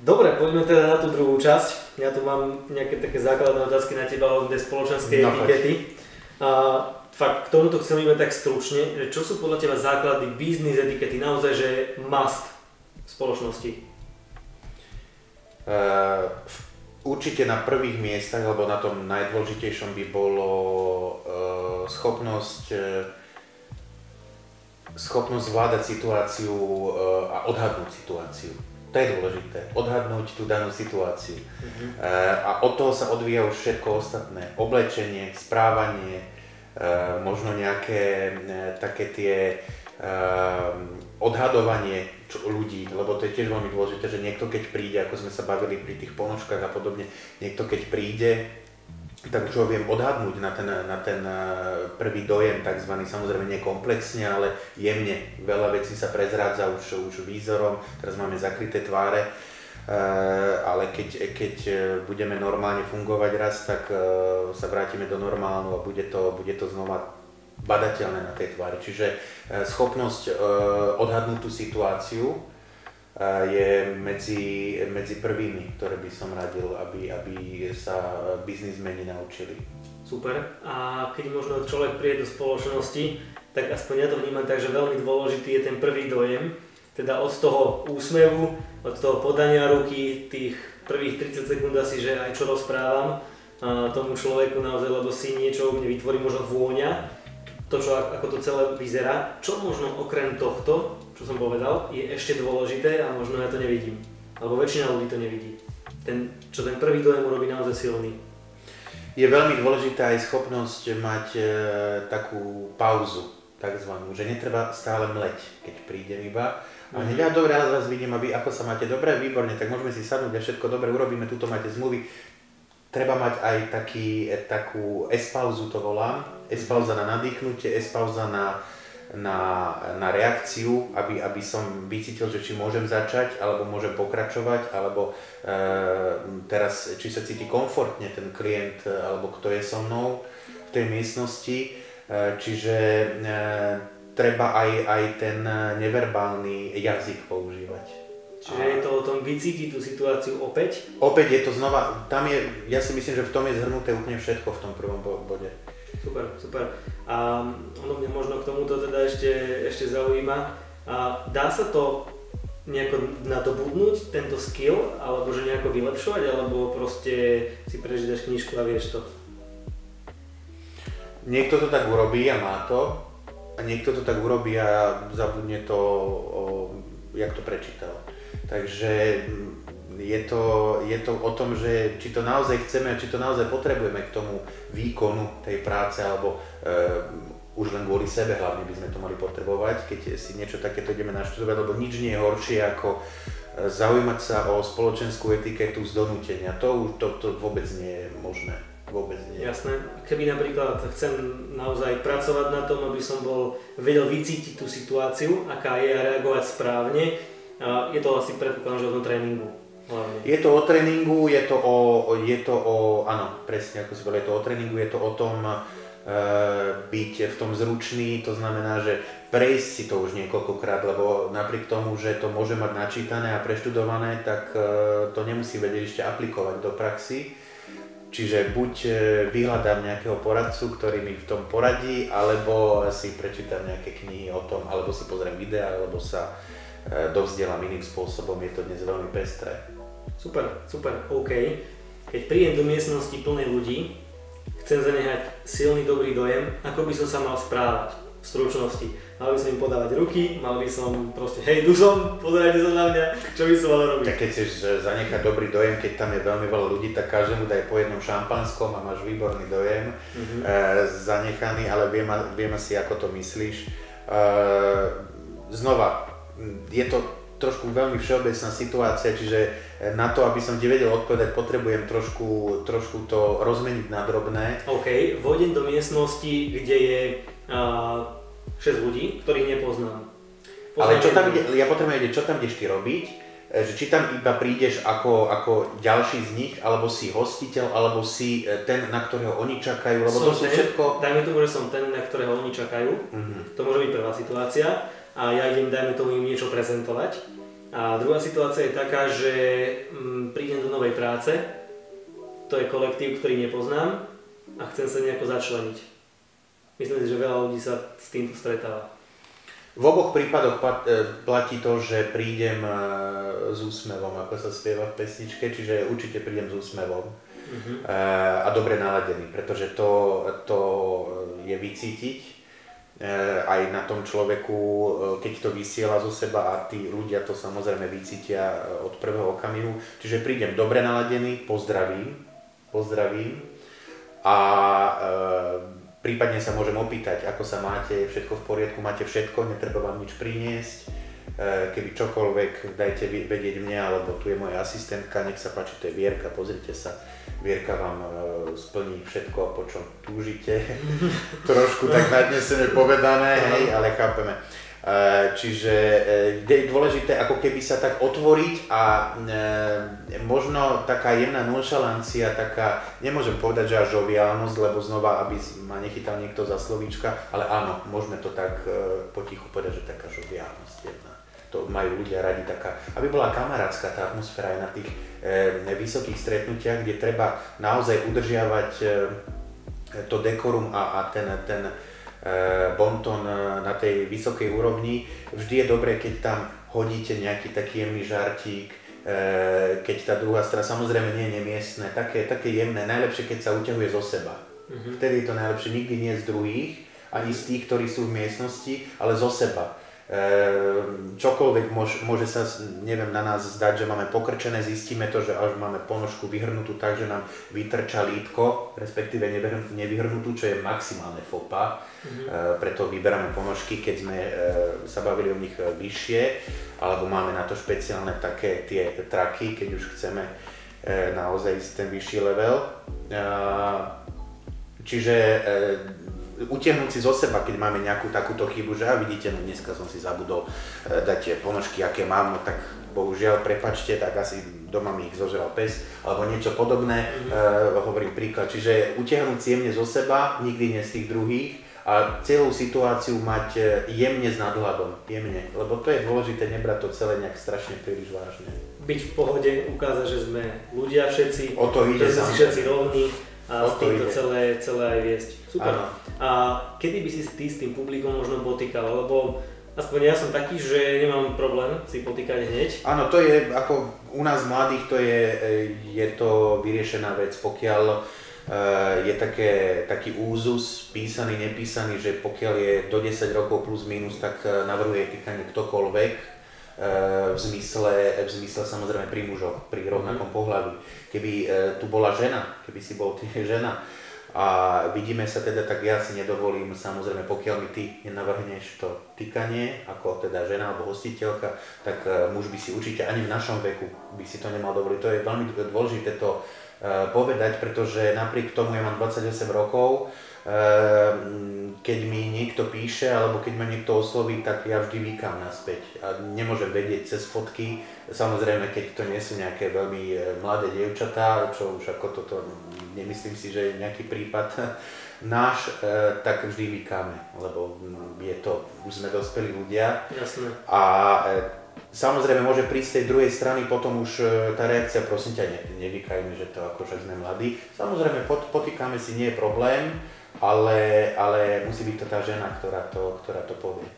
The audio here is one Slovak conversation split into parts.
Dobre, poďme teda na tú druhú časť. Ja tu mám nejaké také základné otázky na teba ohľadne spoločenskej no, etikety. A, fakt, k tomuto chcem iba tak stručne, že čo sú podľa teba základy biznis etikety, naozaj, že must v spoločnosti? Uh, určite na prvých miestach, alebo na tom najdôležitejšom by bolo uh, schopnosť uh, schopnosť zvládať situáciu a odhadnúť situáciu. To je dôležité, odhadnúť tú danú situáciu. Uh-huh. Uh, a od toho sa odvíja už všetko ostatné. Oblečenie, správanie, uh, možno nejaké uh, také tie odhadovanie čo, ľudí, lebo to je tiež veľmi dôležité, že niekto keď príde, ako sme sa bavili pri tých ponožkách a podobne, niekto keď príde, tak čo viem odhadnúť na ten, na ten prvý dojem, takzvaný samozrejme nie komplexne, ale jemne. Veľa vecí sa prezrádza už, už výzorom, teraz máme zakryté tváre, ale keď, keď budeme normálne fungovať raz, tak sa vrátime do normálu a bude to, bude to znova badateľné na tej tvári. Čiže schopnosť odhadnúť tú situáciu, je medzi, medzi prvými, ktoré by som radil, aby, aby sa biznismeni naučili. Super. A keď možno človek príde do spoločnosti, tak aspoň ja to vnímam tak, že veľmi dôležitý je ten prvý dojem, teda od toho úsmevu, od toho podania ruky, tých prvých 30 sekúnd asi, že aj čo rozprávam tomu človeku naozaj, lebo si niečo u mne vytvorí možno vôňa, to, čo, ako to celé vyzerá. Čo možno okrem tohto čo som povedal, je ešte dôležité a možno ja to nevidím. Alebo väčšina ľudí to nevidí. Ten, čo ten prvý dojem urobí naozaj silný. Je veľmi dôležitá aj schopnosť mať e, takú pauzu, takzvanú, že netreba stále mleť, keď prídem iba. A hneď, mm-hmm. dobre, ja vás vidím, aby ako sa máte dobre, výborne, tak môžeme si sadnúť a všetko dobre urobíme, tuto máte zmluvy. Treba mať aj taký, e, takú S-pauzu to volám, S-pauza na nadýchnutie, S-pauza na, na, na reakciu, aby, aby som vycítil, že či môžem začať, alebo môžem pokračovať, alebo e, teraz, či sa cíti komfortne ten klient, alebo kto je so mnou v tej miestnosti. E, čiže e, treba aj, aj ten neverbálny jazyk používať. Čiže je to o tom vycítiť tú situáciu opäť? Opäť je to znova, tam je, ja si myslím, že v tom je zhrnuté úplne všetko v tom prvom bode. Super, super. A ono mňa možno k tomuto teda ešte, ešte zaujíma. A dá sa to nejako nadobudnúť, tento skill, alebo že nejako vylepšovať, alebo proste si prečítaš knižku a vieš to? Niekto to tak urobí a má to, a niekto to tak urobí a zabudne to, o, jak to prečítal. Takže je to, je to o tom, že či to naozaj chceme, či to naozaj potrebujeme k tomu výkonu tej práce, alebo uh, už len kvôli sebe hlavne by sme to mali potrebovať, keď si niečo takéto ideme naštudovať, lebo nič nie je horšie ako eh, zaujímať sa o spoločenskú etiketu z donútenia. To, to, to vôbec nie je možné. Vôbec nie. Jasné. Keby napríklad chcem naozaj pracovať na tom, aby som bol vedel vycítiť tú situáciu, aká je a reagovať správne, je to asi predpokladám, že o tom tréningu. Je to o tréningu, je to o, je to o, áno, presne ako si povedal, je to o tréningu, je to o tom e, byť v tom zručný, to znamená, že prejsť si to už niekoľkokrát, lebo napriek tomu, že to môže mať načítané a preštudované, tak e, to nemusí vedieť ešte aplikovať do praxi. Čiže buď e, vyhľadám nejakého poradcu, ktorý mi v tom poradí, alebo si prečítam nejaké knihy o tom, alebo si pozriem videa, alebo sa e, dovzdelám iným spôsobom, je to dnes veľmi pestré. Super, super, OK. Keď prídem do miestnosti plnej ľudí, chcem zanechať silný, dobrý dojem, ako by som sa mal správať v stručnosti. Mal by som im podávať ruky, mal by som proste, hej, tu som, pozerajte sa na mňa, čo by som mal robiť. Tak keď chceš zanechať dobrý dojem, keď tam je veľmi veľa ľudí, tak každému daj po jednom šampanskom a máš výborný dojem mm-hmm. e, zanechaný, ale viem, viem asi, ako to myslíš. E, znova, je to trošku veľmi všeobecná situácia, čiže na to, aby som ti vedel odpovedať, potrebujem trošku, trošku to rozmeniť na drobné. OK, vojdem do miestnosti, kde je uh, 6 ľudí, ktorých nepoznám. Poznám Ale čo tam ide, ja potrebujem vedieť, čo tam ideš ty robiť, e, že či tam iba prídeš ako, ako ďalší z nich, alebo si hostiteľ, alebo si e, ten, na ktorého oni čakajú, lebo som to sú všetko... Dajme tomu, že som ten, na ktorého oni čakajú, uh-huh. to môže byť prvá situácia a ja idem, dajme tomu, im niečo prezentovať A druhá situácia je taká, že mm, prídem do novej práce, to je kolektív, ktorý nepoznám a chcem sa nejako začleniť. Myslím si, že veľa ľudí sa s týmto stretáva. V oboch prípadoch e, platí to, že prídem e, s úsmevom, ako sa spieva v pesničke, čiže určite prídem s úsmevom uh-huh. a dobre naladený, pretože to, to je vycítiť aj na tom človeku, keď to vysiela zo seba a tí ľudia to samozrejme vycítia od prvého okamihu. Čiže prídem dobre naladený, pozdravím, pozdravím a Prípadne sa môžem opýtať, ako sa máte, všetko v poriadku, máte všetko, netreba vám nič priniesť. E, keby čokoľvek, dajte vedieť mne, alebo tu je moja asistentka, nech sa páči, to je Vierka, pozrite sa. Vierka vám e, splní všetko, po čom túžite. Trošku tak nadnesene povedané, hej, ale chápeme. Eh, čiže eh, je dôležité ako keby sa tak otvoriť a možno taká jemná nonšalancia, taká, nemôžem povedať, že až žoviálnosť, lebo znova, aby ma nechytal niekto za slovíčka, ale áno, môžeme to tak potichu povedať, že taká žoviálnosť jedna. To majú ľudia radi taká, aby bola kamarátska tá atmosféra aj na tých e, vysokých stretnutiach, kde treba naozaj udržiavať e, to dekorum a, a ten, ten, Eh, bonton na tej vysokej úrovni. Vždy je dobré, keď tam hodíte nejaký taký jemný žartík, eh, keď tá druhá strana, samozrejme nie je nemiestné, také, také jemné, najlepšie keď sa uťahuje zo seba. Mm-hmm. Vtedy je to najlepšie, nikdy nie z druhých, ani z tých, ktorí sú v miestnosti, ale zo seba. Ehm, čokoľvek môže, môže sa, neviem, na nás zdať, že máme pokrčené, zistíme to, že až máme ponožku vyhrnutú tak, že nám vytrča lítko, respektíve nevyhrnutú, čo je maximálne fopa, mm-hmm. preto vyberáme ponožky, keď sme e, sa bavili o nich vyššie, alebo máme na to špeciálne také tie traky, keď už chceme naozaj ísť ten vyšší level. Čiže utiahnuť si zo seba, keď máme nejakú takúto chybu, že a vidíte, no dneska som si zabudol e, dať ponožky, aké mám, no tak bohužiaľ, prepačte, tak asi doma mi ich zožral pes, alebo niečo podobné, mm-hmm. e, hovorím príklad. Čiže utiahnuť si jemne zo seba, nikdy nie z tých druhých, a celú situáciu mať e, jemne s nadhľadom, jemne, lebo to je dôležité nebrať to celé nejak strašne príliš vážne. Byť v pohode, ukázať, že sme ľudia všetci, o to ide že sme si všetci rovní, a s týmto celé, celé aj viesť. Super. Ano. A kedy by si ty s tým publikom možno potýkal? Lebo aspoň ja som taký, že nemám problém si potýkať hneď. Áno, to je ako u nás mladých to je, je to vyriešená vec, pokiaľ uh, je také, taký úzus, písaný, nepísaný, že pokiaľ je do 10 rokov plus minus, tak uh, navrhuje týkanie ktokoľvek, v zmysle, v zmysle samozrejme pri mužoch, pri rovnakom mm. pohľavi. Keby e, tu bola žena, keby si bol ty žena a vidíme sa teda, tak ja si nedovolím, samozrejme, pokiaľ mi ty nenavrhneš to týkanie, ako teda žena alebo hostiteľka, tak e, muž by si určite ani v našom veku by si to nemal dovoliť. To je veľmi dôležité to e, povedať, pretože napriek tomu ja mám 28 rokov, keď mi niekto píše alebo keď ma niekto osloví, tak ja vždy vykám naspäť a nemôžem vedieť cez fotky. Samozrejme, keď to nie sú nejaké veľmi e, mladé dievčatá, čo už ako toto nemyslím si, že je nejaký prípad náš, e, tak vždy vykáme, lebo je to, už sme dospelí ľudia. Jasne. A e, Samozrejme môže prísť z tej druhej strany potom už tá reakcia, prosím ťa, ne, nevykajme, že to ako sme mladí. Samozrejme potýkame si, nie je problém, ale, ale musí byť to tá žena, ktorá to, ktorá to povie.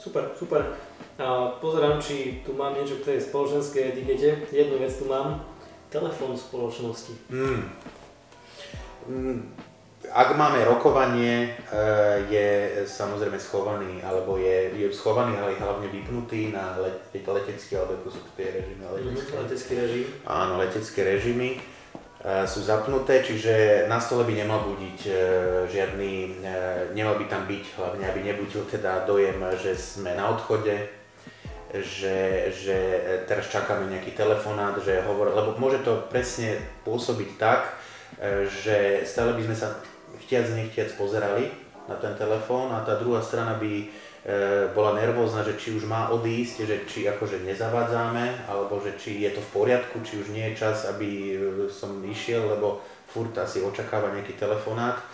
Super, super. A pozerám, či tu mám niečo k tej spoločenskej etikete. Jednu vec tu mám. Telefón spoločnosti. Mm. Mm. Ak máme rokovanie, e, je samozrejme schovaný, alebo je, je schovaný, ale hlavne vypnutý na letecký, alebo ako sú tie režimy? Letecké. Mm, letecký režim. Áno, letecké režimy sú zapnuté, čiže na stole by nemal budiť e, žiadny, e, nemal by tam byť, hlavne aby nebudil teda dojem, že sme na odchode, že, že teraz čakáme nejaký telefonát, že hovor, lebo môže to presne pôsobiť tak, že stále by sme sa chtiac nechtiac pozerali na ten telefón a tá druhá strana by bola nervózna, že či už má odísť, že či akože nezavádzame, alebo že či je to v poriadku, či už nie je čas, aby e, som išiel, lebo furt asi očakáva nejaký telefonát. E,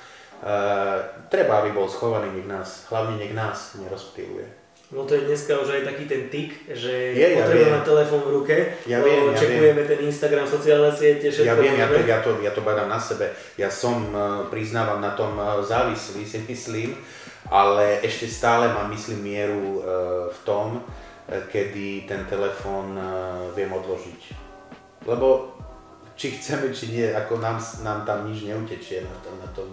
treba, aby bol schovaný, nech nás, hlavne nech nás nerozptýluje. No to je dneska už aj taký ten tik, že Je, ja potrebujeme viem. telefón v ruke, Ja viem, ja čekujeme ten Instagram, sociálne siete, všetko Ja viem, ja to, ja, to, ja to badám na sebe. Ja som, eh, priznávam, na tom eh, závislý, si myslím, ale ešte stále mám, myslím, mieru eh, v tom, eh, kedy ten telefón eh, viem odložiť. Lebo či chceme, či nie, ako nám, nám tam nič neutečie na tom, na tom,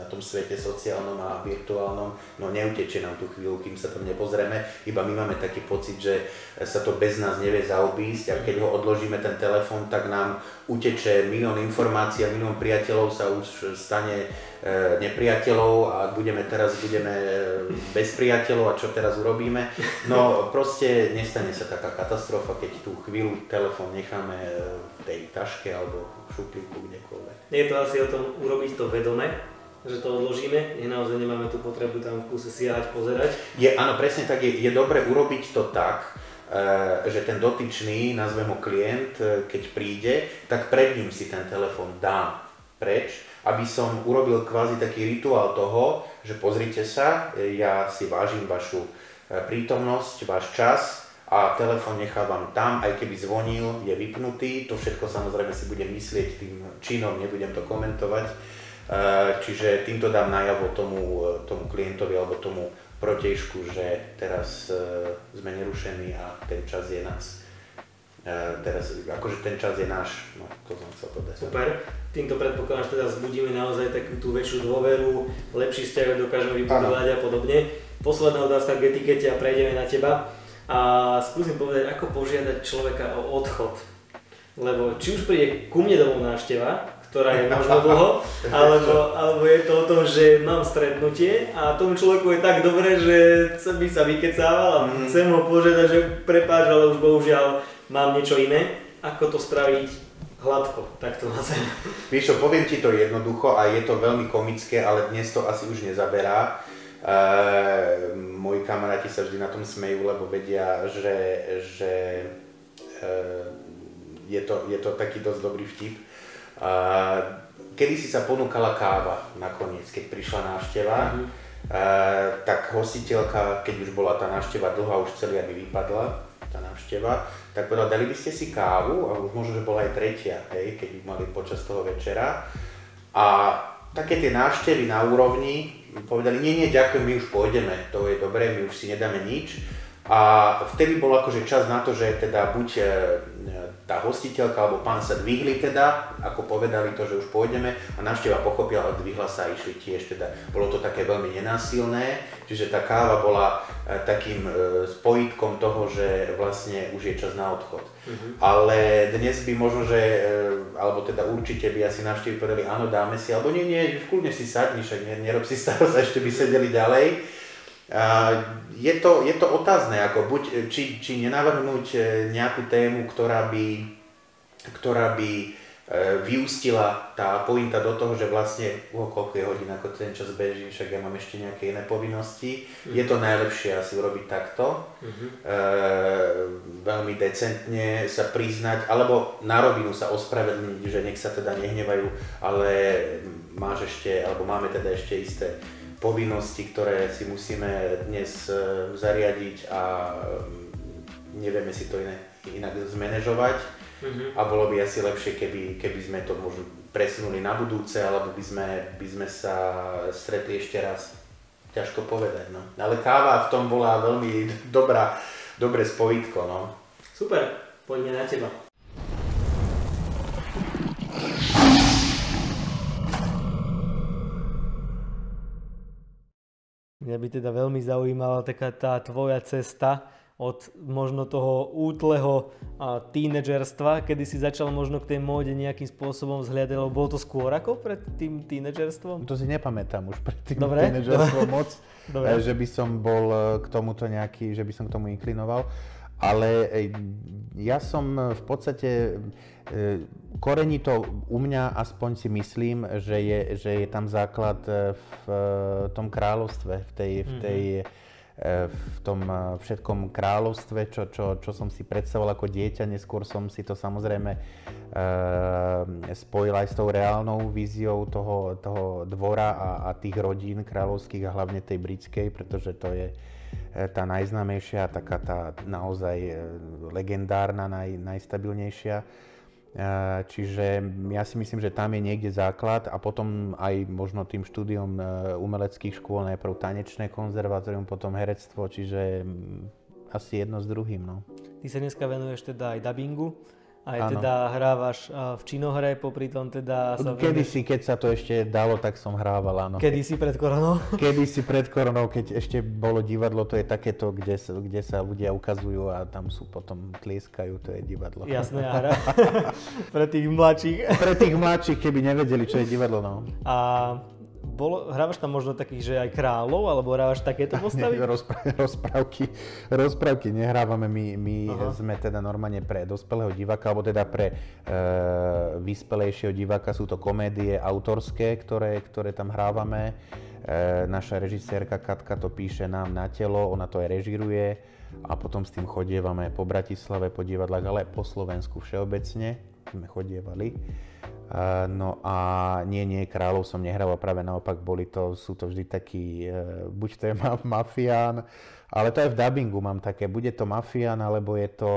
na tom svete sociálnom a virtuálnom, no neutečie nám tú chvíľu, kým sa tam nepozrieme, iba my máme taký pocit, že sa to bez nás nevie zaobísť a keď ho odložíme ten telefón, tak nám uteče milión informácií a milión priateľov sa už stane e, nepriateľov a budeme teraz budeme e, bez priateľov a čo teraz urobíme. No proste nestane sa taká katastrofa, keď tú chvíľu telefón necháme e, v tej taške alebo v šuplíku kdekoľvek. Je to asi o tom urobiť to vedome, že to odložíme, je naozaj nemáme tú potrebu tam v kuse siahať, pozerať. Je, áno, presne tak, je, je dobre urobiť to tak, e, že ten dotyčný, nazvem ho klient, e, keď príde, tak pred ním si ten telefón dám preč, aby som urobil kvázi taký rituál toho, že pozrite sa, e, ja si vážim vašu prítomnosť, váš čas a telefón nechávam tam, aj keby zvonil, je vypnutý, to všetko samozrejme si budem myslieť tým činom, nebudem to komentovať. Eh, Čiže týmto dám najavo tomu, eh, tomu klientovi alebo tomu protiežku, že teraz eh, sme nerušení a ten čas je nás. Teraz, akože ten čas je náš, no to som chcel povedať. Super. Týmto predpokladám, že teda zbudíme naozaj takú tú väčšiu dôveru, lepší vzťah dokážeme vybudovať a podobne. Posledná otázka k etikete a prejdeme na teba. A skúsim povedať, ako požiadať človeka o odchod. Lebo či už príde ku mne domov návšteva, ktorá je možno dlho, alebo, alebo je to o tom, že mám stretnutie a tomu človeku je tak dobre, že sa by sa vykecával a Mhm. chcem ho požiadať, že prepáč, ale už bohužiaľ mám niečo iné. Ako to spraviť hladko, tak to nazvem. Vieš čo, poviem ti to jednoducho a je to veľmi komické, ale dnes to asi už nezaberá. Uh, moji kamaráti sa vždy na tom smejú, lebo vedia, že, že uh, je, to, je to taký dosť dobrý vtip. Kedy si sa ponúkala káva nakoniec, keď prišla návšteva, Mhm. uh, tak hostiteľka, keď už bola tá návšteva dlhá, už celý aby vypadla, tá návšteva, tak povedala, dali by ste si kávu, a už možno, že bola aj tretia, hej, keď by mali počas toho večera. A také tie návštevy na úrovni povedali, nie, nie, ďakujem, my už pôjdeme, to je dobré, my už si nedáme nič. A vtedy bol akože čas na to, že teda buď e, tá hostiteľka alebo pán sa dvihli teda, ako povedali to, že už pôjdeme a návšteva pochopila a dvihla sa a išli tiež teda. Bolo to také veľmi nenásilné, čiže tá káva bola e, takým e, spojitkom toho, že vlastne už je čas na odchod. Ale dnes by možno, že, e, alebo teda určite by asi návštevy povedali, áno, dáme si, alebo nie, nie, kľudne si sadni, však ne, nerob si starosť, ešte by sedeli ďalej. Je, to, je to otázne, ako buď, či, či nenavrhnúť e, nejakú tému, ktorá by, ktorá by e, vyústila tá pointa do toho, že vlastne, o koľko je hodín, ako ten čas beží, však ja mám ešte nejaké iné povinnosti. Je to najlepšie asi urobiť takto, Mhm. e, veľmi decentne sa priznať, alebo na rovinu sa ospravedlniť, že nech sa teda nehnevajú, ale máš ešte, alebo máme teda ešte isté povinnosti, ktoré si musíme dnes e, zariadiť a mm, nevieme si to iné, inak zmanéžovať Mhm. a bolo by asi lepšie, keby, keby sme to možno presunuli na budúce, alebo by sme, by sme sa stretli ešte raz. Ťažko povedať, no. Ale káva v tom bola veľmi dobrá, dobré spojitko, no. Super, poďme na teba. Mňa by teda veľmi zaujímala taká tá tvoja cesta od možno toho útleho tínedžerstva, kedy si začal možno k tej móde nejakým spôsobom vzhľadať, lebo bolo to skôr ako pred tým tínedžerstvom? To si nepamätám už pred tým Dobre. tínedžerstvom moc, Dobre. eh, že by som bol eh, k tomuto nejaký, že by som k tomu inklinoval. Ale eh, ja som v podstate korení to u mňa aspoň si myslím, že je, že je tam základ eh, v eh, tom kráľovstve, v tej, v tej eh, v tom všetkom kráľovstve, čo, čo, čo som si predstavoval ako dieťa, neskôr som si to samozrejme eh, spojil aj s tou reálnou víziou toho, toho dvora a, a tých rodín kráľovských a hlavne tej britskej, pretože to je tá najznámejšia, taká tá naozaj legendárna, naj, najstabilnejšia. Čiže ja si myslím, že tam je niekde základ a potom aj možno tým štúdiom umeleckých škôl, najprv tanečné konzervatórium, potom herectvo, čiže asi jedno s druhým. No. Ty sa dneska venuješ teda aj dubbingu. Aj ano. teda hrávaš v činohre, popri tom teda sa Kedy si, keď sa to ešte dalo, tak som hrával, áno. Kedy si pred koronou? Kedy si pred koronou, keď ešte bolo divadlo, to je takéto, kde sa, kde sa ľudia ukazujú a tam sú potom tlieskajú, to je divadlo. Jasné, a hra. Pre tých mladších. Pre tých mladších, keby nevedeli, čo je divadlo, no. A bolo, hrávaš tam možno takých, že aj kráľov, alebo hrávaš takéto postavy? Nie, rozpr- rozprávky, rozprávky nehrávame, my, my sme teda normálne pre dospelého diváka, alebo teda pre e, vyspelejšieho diváka sú to komédie autorské, ktoré, ktoré tam hrávame. E, naša režisérka Katka to píše nám na telo, ona to aj režiruje a potom s tým chodievame po Bratislave, po divadlách, ale po Slovensku všeobecne sme chodievali. No a nie, nie, kráľov som nehral práve naopak boli to, sú to vždy takí, e, buď to je mafián, ale to aj v dubbingu mám také, bude to mafián, alebo je to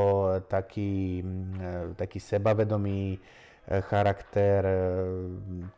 taký, e, taký sebavedomý, charakter, e,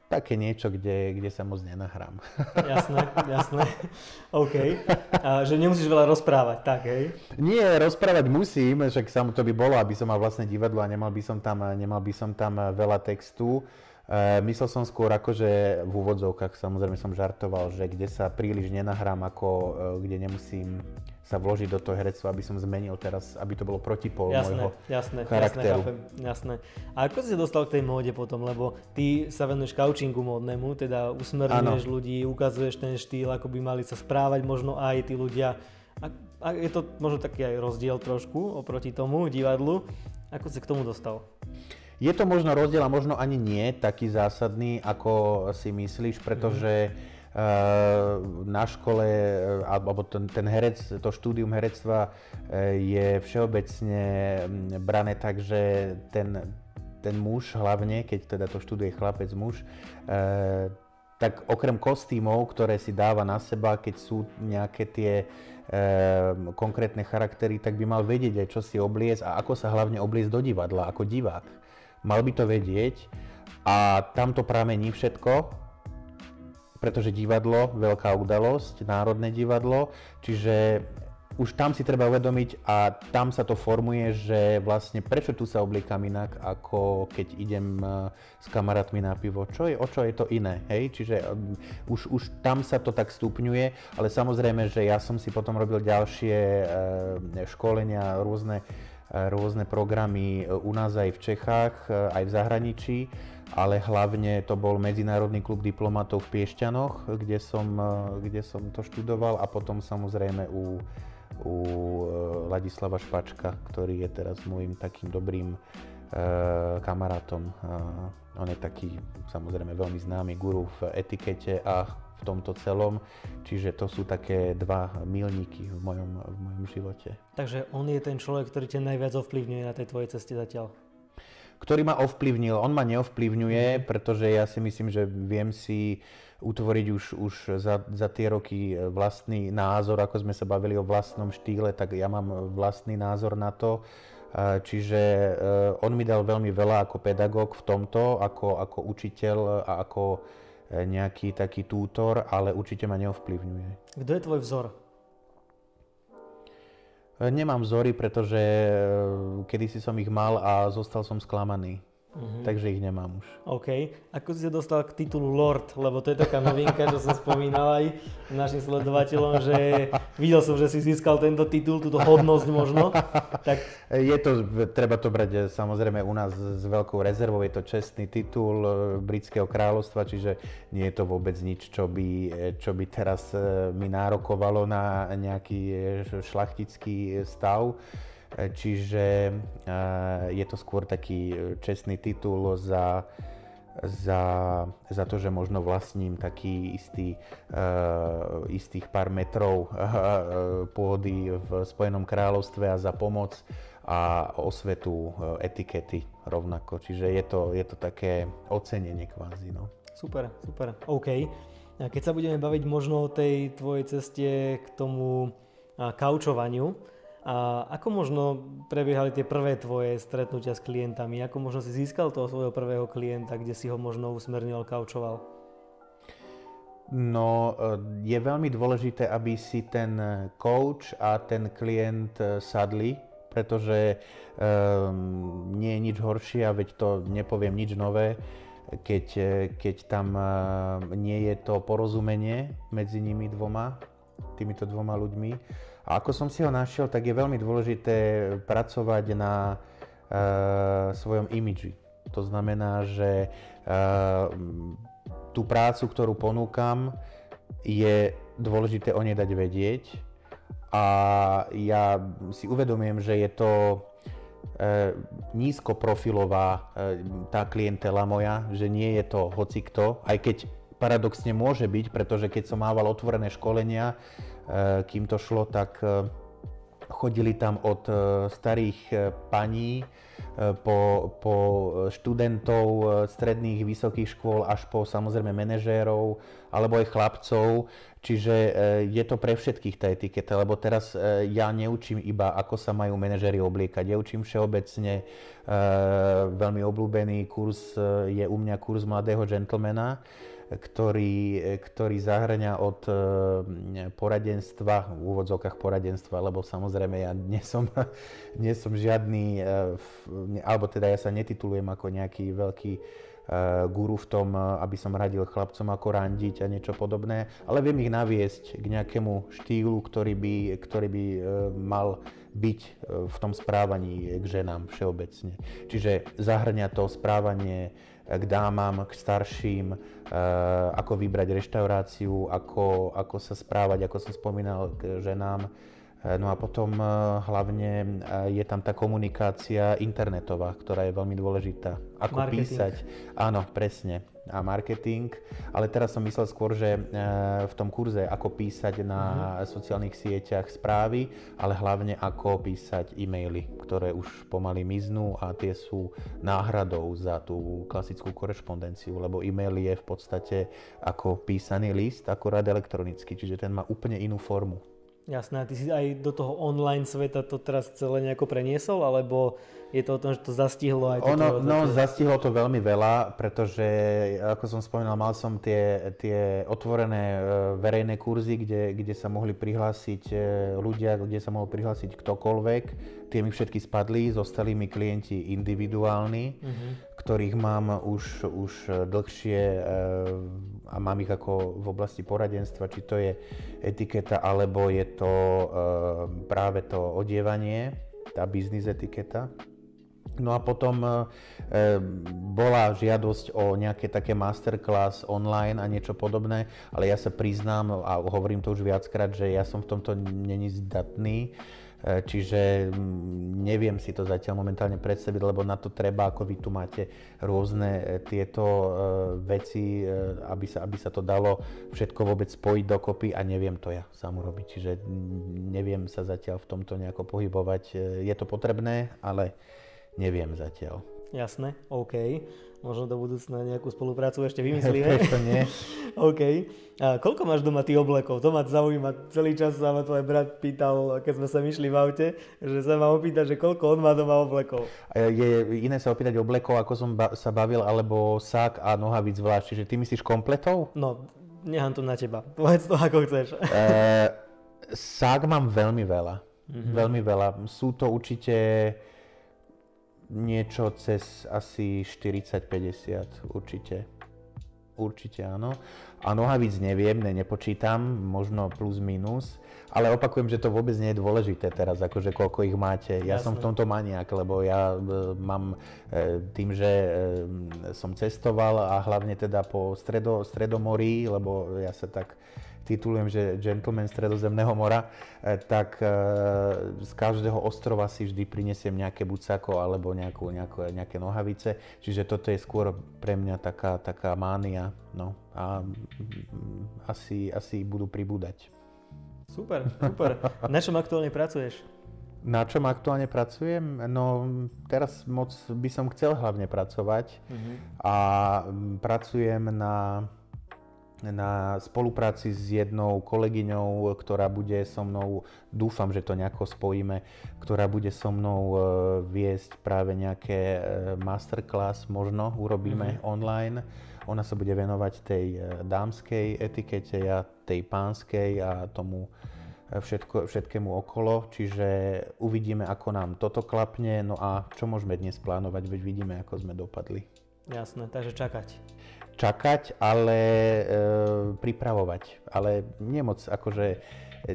také niečo, kde, kde sa moc nenahrám. Jasné, jasné. OK. A že nemusíš veľa rozprávať, tak hej? Nie, rozprávať musím, však samo to by bolo, aby som mal vlastné divadlo a nemal by som tam, nemal by som tam veľa textu. E, myslel som skôr akože v úvodzovkách, samozrejme som žartoval, že kde sa príliš nenahrám, ako e, kde nemusím sa vložiť do toho herectva, aby som zmenil teraz, aby to bolo protipol jasné, môjho jasné, charakteru. Jasné, jasné. A ako si sa dostal k tej móde potom, lebo ty sa venuješ couchingu módnemu, teda usmerňuješ ano. ľudí, ukazuješ ten štýl, ako by mali sa správať možno aj tí ľudia. A, a je to možno taký aj rozdiel trošku oproti tomu divadlu. Ako si k tomu dostal? Je to možno rozdiel a možno ani nie taký zásadný, ako si myslíš, pretože mm na škole, eh, alebo ten, ten herec, to štúdium herectva eh, je všeobecne mm, brané tak, že ten, ten muž hlavne, keď teda to študuje chlapec muž, tak okrem kostýmov, ktoré si dáva na seba, keď sú nejaké tie e, konkrétne charaktery, tak by mal vedieť aj, čo si obliec a ako sa hlavne obliec do divadla, ako divák. Mal by to vedieť a tam to pramení všetko pretože divadlo, veľká udalosť, národné divadlo, čiže už tam si treba uvedomiť a tam sa to formuje, že vlastne prečo tu sa obliekam inak, ako keď idem e, s kamarátmi na pivo. Čo je, o čo je to iné, hej? Čiže už, už tam sa to tak stupňuje, ale samozrejme, že ja som si potom robil ďalšie e, školenia, rôzne, rôzne programy u nás aj v Čechách, aj v zahraničí ale hlavne to bol Medzinárodný klub diplomatov v Piešťanoch, kde som, kde som to študoval a potom samozrejme u, u Ladislava Špačka, ktorý je teraz môjim takým dobrým kamarátom. On je taký samozrejme veľmi známy guru v etikete a v tomto celom, čiže to sú také dva milníky v mojom, v mojom živote. Takže on je ten človek, ktorý ťa najviac ovplyvňuje na tej tvojej ceste zatiaľ? ktorý ma ovplyvnil. On ma neovplyvňuje, pretože ja si myslím, že viem si utvoriť už, už za, za tie roky vlastný názor, ako sme sa bavili o vlastnom štýle, tak ja mám vlastný názor na to. Čiže e, on mi dal veľmi veľa ako pedagóg v tomto, ako, ako učiteľ a ako nejaký taký tútor, ale určite ma neovplyvňuje. Kto je tvoj vzor? Nemám vzory, pretože eh, kedysi som ich mal a zostal som sklamaný. Uh-huh. Takže ich nemám už. OK. Ako si sa dostal k titulu Lord? Lebo to je taká novinka, čo som spomínal aj našim sledovateľom, že videl som, že si získal tento titul, túto hodnosť možno. Tak... Je to, treba to brať eh, samozrejme u nás s veľkou rezervou, je to čestný titul eh, britského kráľovstva, čiže nie je to vôbec nič, čo by, eh, čo by teraz mi nárokovalo na nejaký šlachtický stav. Čiže je to skôr taký e, čestný titul za, za, za to, že možno vlastním taký istý, istých pár metrov pôdy v Spojenom kráľovstve a za pomoc a osvetu etikety rovnako. Čiže je to, je to také ocenenie kvázi. No. Super, super, OK. Keď sa budeme baviť možno o tej tvojej ceste k tomu kaučovaniu. A ako možno prebiehali tie prvé tvoje stretnutia s klientami? Ako možno si získal toho svojho prvého klienta, kde si ho možno usmernil, kaučoval? No, e, je veľmi dôležité, aby si ten coach a ten klient e, sadli, pretože um, nie je nič horšie a veď to nepoviem nič nové, keď, keď tam nie je to porozumenie medzi nimi dvoma, týmito dvoma ľuďmi. A ako som si ho našiel, tak je veľmi dôležité pracovať na uh, svojom imidži. To znamená, že uh, tú prácu, ktorú ponúkam, je dôležité o nej dať vedieť. A ja si uvedomujem, že je to e, nízkoprofilová e, tá klientela moja, že nie je to hocikto, aj keď paradoxne môže byť, pretože keď som mával otvorené školenia, e, kým to šlo, tak e, chodili tam od e, starých paní, po, po študentov stredných, vysokých škôl až po samozrejme manažérov alebo aj chlapcov. Čiže je to pre všetkých tá etiketa, lebo teraz ja neučím iba, ako sa majú manažéri obliekať. Ja učím všeobecne, veľmi obľúbený kurz je u mňa kurz mladého gentlemana, ktorý, ktorý zahrňa od e, poradenstva, v úvodzovkách poradenstva, lebo samozrejme ja nie som, nie som žiadny, e, alebo teda ja sa netitulujem ako nejaký veľký e, guru v tom, aby som radil chlapcom ako randiť a niečo podobné, ale viem ich naviesť k nejakému štýlu, ktorý by, ktorý by mal byť v tom správaní k ženám všeobecne. Čiže zahrňa to správanie k dámam, k starším, eh, ako vybrať reštauráciu, ako, ako sa správať, ako som spomínal, k ženám. No a potom hlavne je tam tá komunikácia internetová, ktorá je veľmi dôležitá. Ako marketing. písať. Áno, presne. A marketing. Ale teraz som myslel skôr, že v tom kurze, ako písať na uh-huh. sociálnych sieťach správy, ale hlavne ako písať e-maily, ktoré už pomaly miznú a tie sú náhradou za tú klasickú korešpondenciu, lebo e-mail je v podstate ako písaný list, akorát elektronicky, čiže ten má úplne inú formu. Jasné, a ty si aj do toho online sveta to teraz celé nejako preniesol, alebo je to o tom, že to zastihlo aj ono? No, zastihlo to veľmi veľa, pretože, ako som spomínal, mal som tie, tie otvorené e, verejné kurzy, kde, kde sa mohli prihlásiť e, ľudia, kde sa mohol prihlásiť ktokoľvek. Tie mi všetky spadli, zostali mi klienti individuálni, uh-huh. ktorých mám už, už dlhšie e, a mám ich ako v oblasti poradenstva, či to je etiketa, alebo je to práve to odievanie, tá biznis etiketa. No a potom e, bola žiadosť o nejaké také masterclass online a niečo podobné, ale ja sa priznám a hovorím to už viackrát, že ja som v tomto není zdatný E, čiže neviem si to zatiaľ momentálne predstaviť, lebo na to treba, ako vy tu máte rôzne e, tieto e, veci, aby sa, aby sa to dalo všetko vôbec spojiť dokopy a neviem to ja sám urobiť. Čiže neviem sa zatiaľ v tomto nejako pohybovať. Je to potrebné, ale neviem zatiaľ. Jasné, OK. Možno do budúcna nejakú spoluprácu ešte vymyslíme. Prečo nie? OK. A koľko máš doma ty oblekov? To ma zaujíma. Celý čas sa ma tvoj brat pýtal, keď sme sa myšli v aute, že sa ma opýtať, že koľko on má doma oblekov. Je iné sa opýtať oblekov, ako som ba- sa bavil, alebo sák a nohavíc zvlášť. Čiže ty myslíš kompletov? No, nechám to na teba. Povedz to, ako chceš. E, sák mám veľmi veľa. Mm-hmm. Veľmi veľa. Sú to určite niečo cez asi 40-50 určite. Určite áno. A nohavíc neviem, ne, nepočítam, možno plus minus, ale opakujem, že to vôbec nie je dôležité teraz, akože koľko ich máte. Ja Jasne. som v tomto maniak, lebo ja e, mám e, tým, že e, som cestoval a hlavne teda po stredo, stredomorí, lebo ja sa tak titulujem, že gentleman stredozemného mora, e, tak e, z každého ostrova si vždy prinesiem nejaké bucako alebo nejakú, nejakú, nejaké nohavice, čiže toto je skôr pre mňa taká, taká mánia, no a mm, asi, asi budú pribúdať. Super, super. Na čom aktuálne pracuješ? Na čom aktuálne pracujem? No teraz moc by som chcel hlavne pracovať uh-huh. a pracujem na na spolupráci s jednou kolegyňou, ktorá bude so mnou, dúfam, že to nejako spojíme, ktorá bude so mnou e, viesť práve nejaké e, masterclass, možno urobíme mm-hmm. online. Ona sa bude venovať tej e, dámskej etikete, ja tej pánskej a tomu všetko, všetkému okolo, čiže uvidíme, ako nám toto klapne, no a čo môžeme dnes plánovať, veď vidíme, ako sme dopadli. Jasné, takže čakať čakať, ale e, pripravovať. Ale nemoc, akože,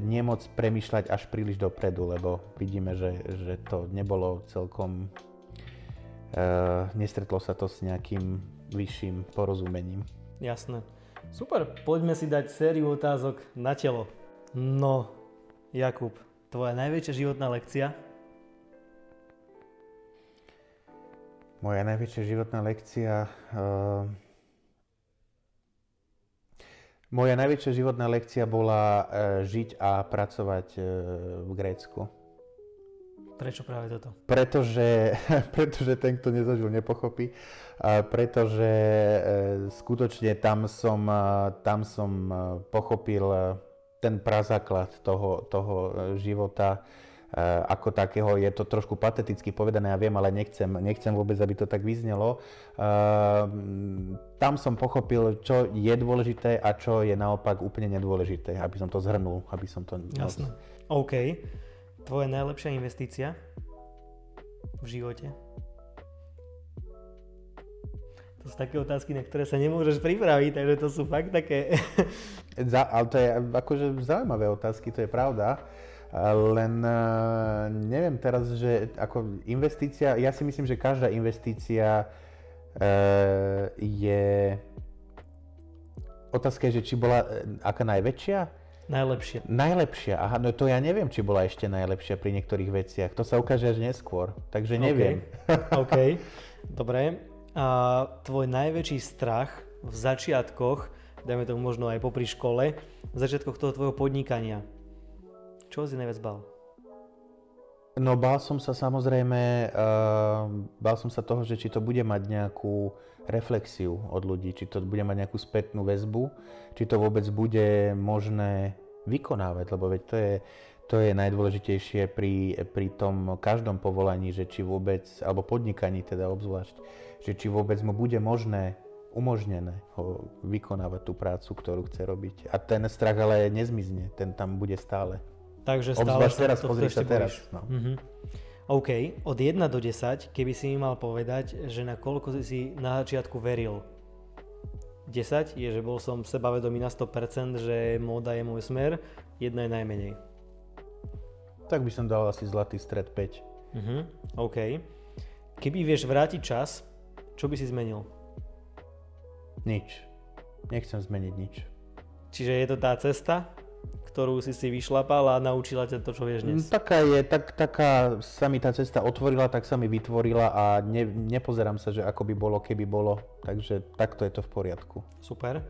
nemoc premýšľať až príliš dopredu, lebo vidíme, že, že to nebolo celkom... E, nestretlo sa to s nejakým vyšším porozumením. Jasné. Super, poďme si dať sériu otázok na telo. No, Jakub, tvoja najväčšia životná lekcia? Moja najväčšia životná lekcia... E, moja najväčšia životná lekcia bola e, žiť a pracovať e, v Grécku. Prečo práve toto? Pretože, pretože ten, kto nezažil, nepochopí. Pretože e, skutočne tam som, tam som pochopil ten prazáklad toho, toho života ako takého. Je to trošku pateticky povedané, ja viem, ale nechcem, nechcem vôbec, aby to tak vyznelo. Eh, tam som pochopil, čo je dôležité a čo je naopak úplne nedôležité, aby som to zhrnul, aby som to... Jasné. OK. Tvoja najlepšia investícia v živote? To sú také otázky, na ktoré sa nemôžeš pripraviť, takže to sú fakt také... Za, ale to je akože zaujímavé otázky, to je pravda. Len e, neviem teraz, že ako investícia, ja si myslím, že každá investícia e, je... Otázka je, že či bola e, aká najväčšia? Najlepšia. Najlepšia, aha, no to ja neviem, či bola ešte najlepšia pri niektorých veciach. To sa ukáže až neskôr, takže neviem. OK, okay. dobre. A tvoj najväčší strach v začiatkoch, dajme tomu možno aj popri škole, v začiatkoch toho tvojho podnikania, čo si najviac bal? No bál som sa samozrejme, uh, bál som sa toho, že či to bude mať nejakú reflexiu od ľudí, či to bude mať nejakú spätnú väzbu, či to vôbec bude možné vykonávať, lebo veď to je, to je najdôležitejšie pri, pri tom každom povolaní, že či vôbec, alebo podnikaní teda obzvlášť, že či vôbec mu bude možné umožnené ho vykonávať tú prácu, ktorú chce robiť. A ten strach ale nezmizne, ten tam bude stále. Takže stále sa teraz, pozri sa teraz. No. Mm-hmm. OK, od 1 do 10, keby si mi mal povedať, že na koľko si si na začiatku veril? 10 je, že bol som sebavedomý na 100%, že móda je môj smer, 1 je najmenej. Tak by som dal asi zlatý stred 5. Uh-huh. OK. Keby vieš vrátiť čas, čo by si zmenil? Nič. Nechcem zmeniť nič. Čiže je to tá cesta, ktorú si si vyšlapal a naučila ťa to, čo vieš dnes? Mm, taká je, tak, taká sa mi tá cesta otvorila, tak sa mi vytvorila a ne, nepozerám sa, že ako by bolo, keby bolo. Takže takto je to v poriadku. Super.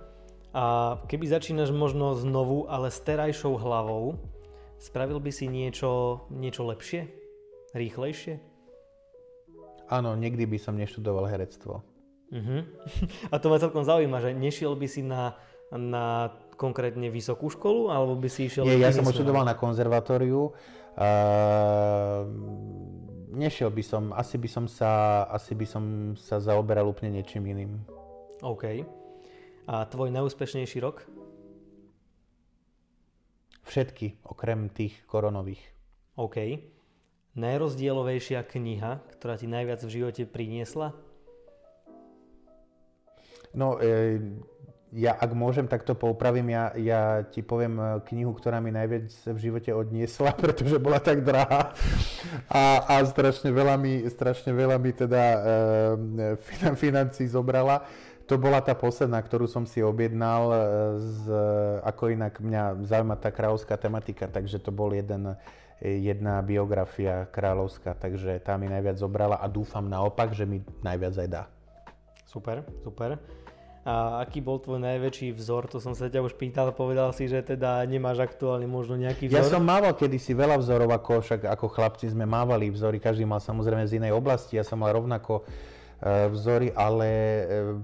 A keby začínaš možno znovu, ale s terajšou hlavou, spravil by si niečo, niečo lepšie? Rýchlejšie? Áno, nikdy by som neštudoval herectvo. Uh-huh. A to ma celkom zaujíma, že nešiel by si na, na konkrétne vysokú školu, alebo by si išiel... Nie, ja som odštudoval na konzervatóriu. Uh, nešiel by som, asi by som sa, asi by som sa zaoberal úplne niečím iným. OK. A tvoj najúspešnejší rok? Všetky, okrem tých koronových. OK. Najrozdielovejšia kniha, ktorá ti najviac v živote priniesla? No, e, ja ak môžem, tak to poupravím. Ja, ja ti poviem eh, knihu, ktorá mi najviac v živote odniesla, pretože bola tak drahá a, a strašne, veľa mi, strašne veľa mi teda e, financí zobrala. To bola tá posledná, ktorú som si objednal, eh, z, ako inak mňa zaujíma tá kráľovská tematika, takže to bol jeden, jedna biografia kráľovská, takže tá mi najviac zobrala a dúfam naopak, že mi najviac aj dá. Super, super. A aký bol tvoj najväčší vzor? To som sa ťa už pýtal, povedal si, že teda nemáš aktuálne možno nejaký vzor. Ja som mával kedysi veľa vzorov, ako však ako chlapci sme mávali vzory, každý mal samozrejme z inej oblasti, ja som mal rovnako vzory, ale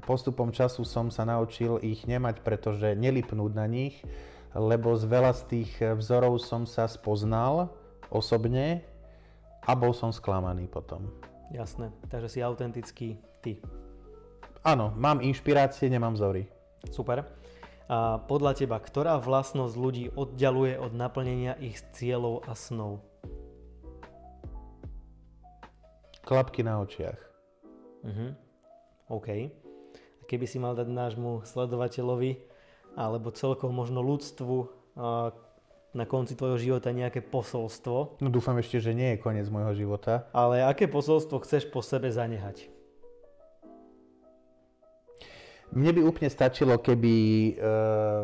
postupom času som sa naučil ich nemať, pretože nelipnúť na nich, lebo z veľa z tých vzorov som sa spoznal osobne a bol som sklamaný potom. Jasné, takže si autentický ty. Áno, mám inšpirácie, nemám vzory. Super. A podľa teba, ktorá vlastnosť ľudí oddialuje od naplnenia ich cieľov a snov? Klapky na očiach. Uh-huh. OK. A keby si mal dať nášmu sledovateľovi, alebo celkom možno ľudstvu na konci tvojho života nejaké posolstvo. No dúfam ešte, že nie je koniec môjho života. Ale aké posolstvo chceš po sebe zanehať? Mne by úplne stačilo, keby, eh,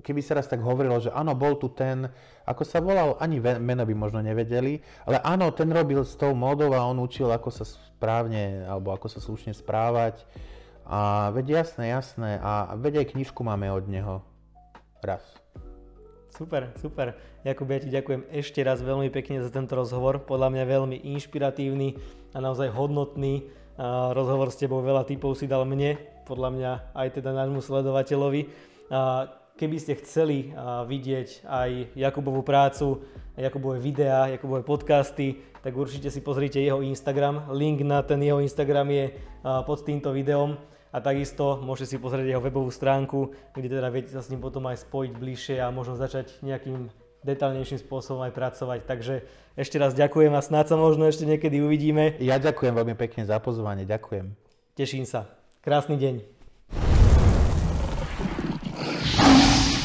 keby sa raz tak hovorilo, že áno, bol tu ten, ako sa volal, ani meno by možno nevedeli, ale áno, ten robil s tou modou a on učil, ako sa správne, alebo ako sa slušne správať. A veď jasné, jasné. A veď aj knižku máme od neho. Raz. Super, super. Jakub, ja ti ďakujem ešte raz veľmi pekne za tento rozhovor. Podľa mňa veľmi inšpiratívny a naozaj hodnotný. rozhovor s tebou veľa typov si dal mne, podľa mňa aj teda nášmu sledovateľovi. keby ste chceli vidieť aj Jakubovú prácu, Jakubové videá, Jakubové podcasty, tak určite si pozrite jeho Instagram. Link na ten jeho Instagram je pod týmto videom a takisto môžete si pozrieť jeho webovú stránku, kde teda viete sa s ním potom aj spojiť bližšie a možno začať nejakým detálnejším spôsobom aj pracovať. Takže ešte raz ďakujem a snáď sa možno ešte niekedy uvidíme. Ja ďakujem veľmi pekne za pozvanie, ďakujem. Teším sa. Красный день.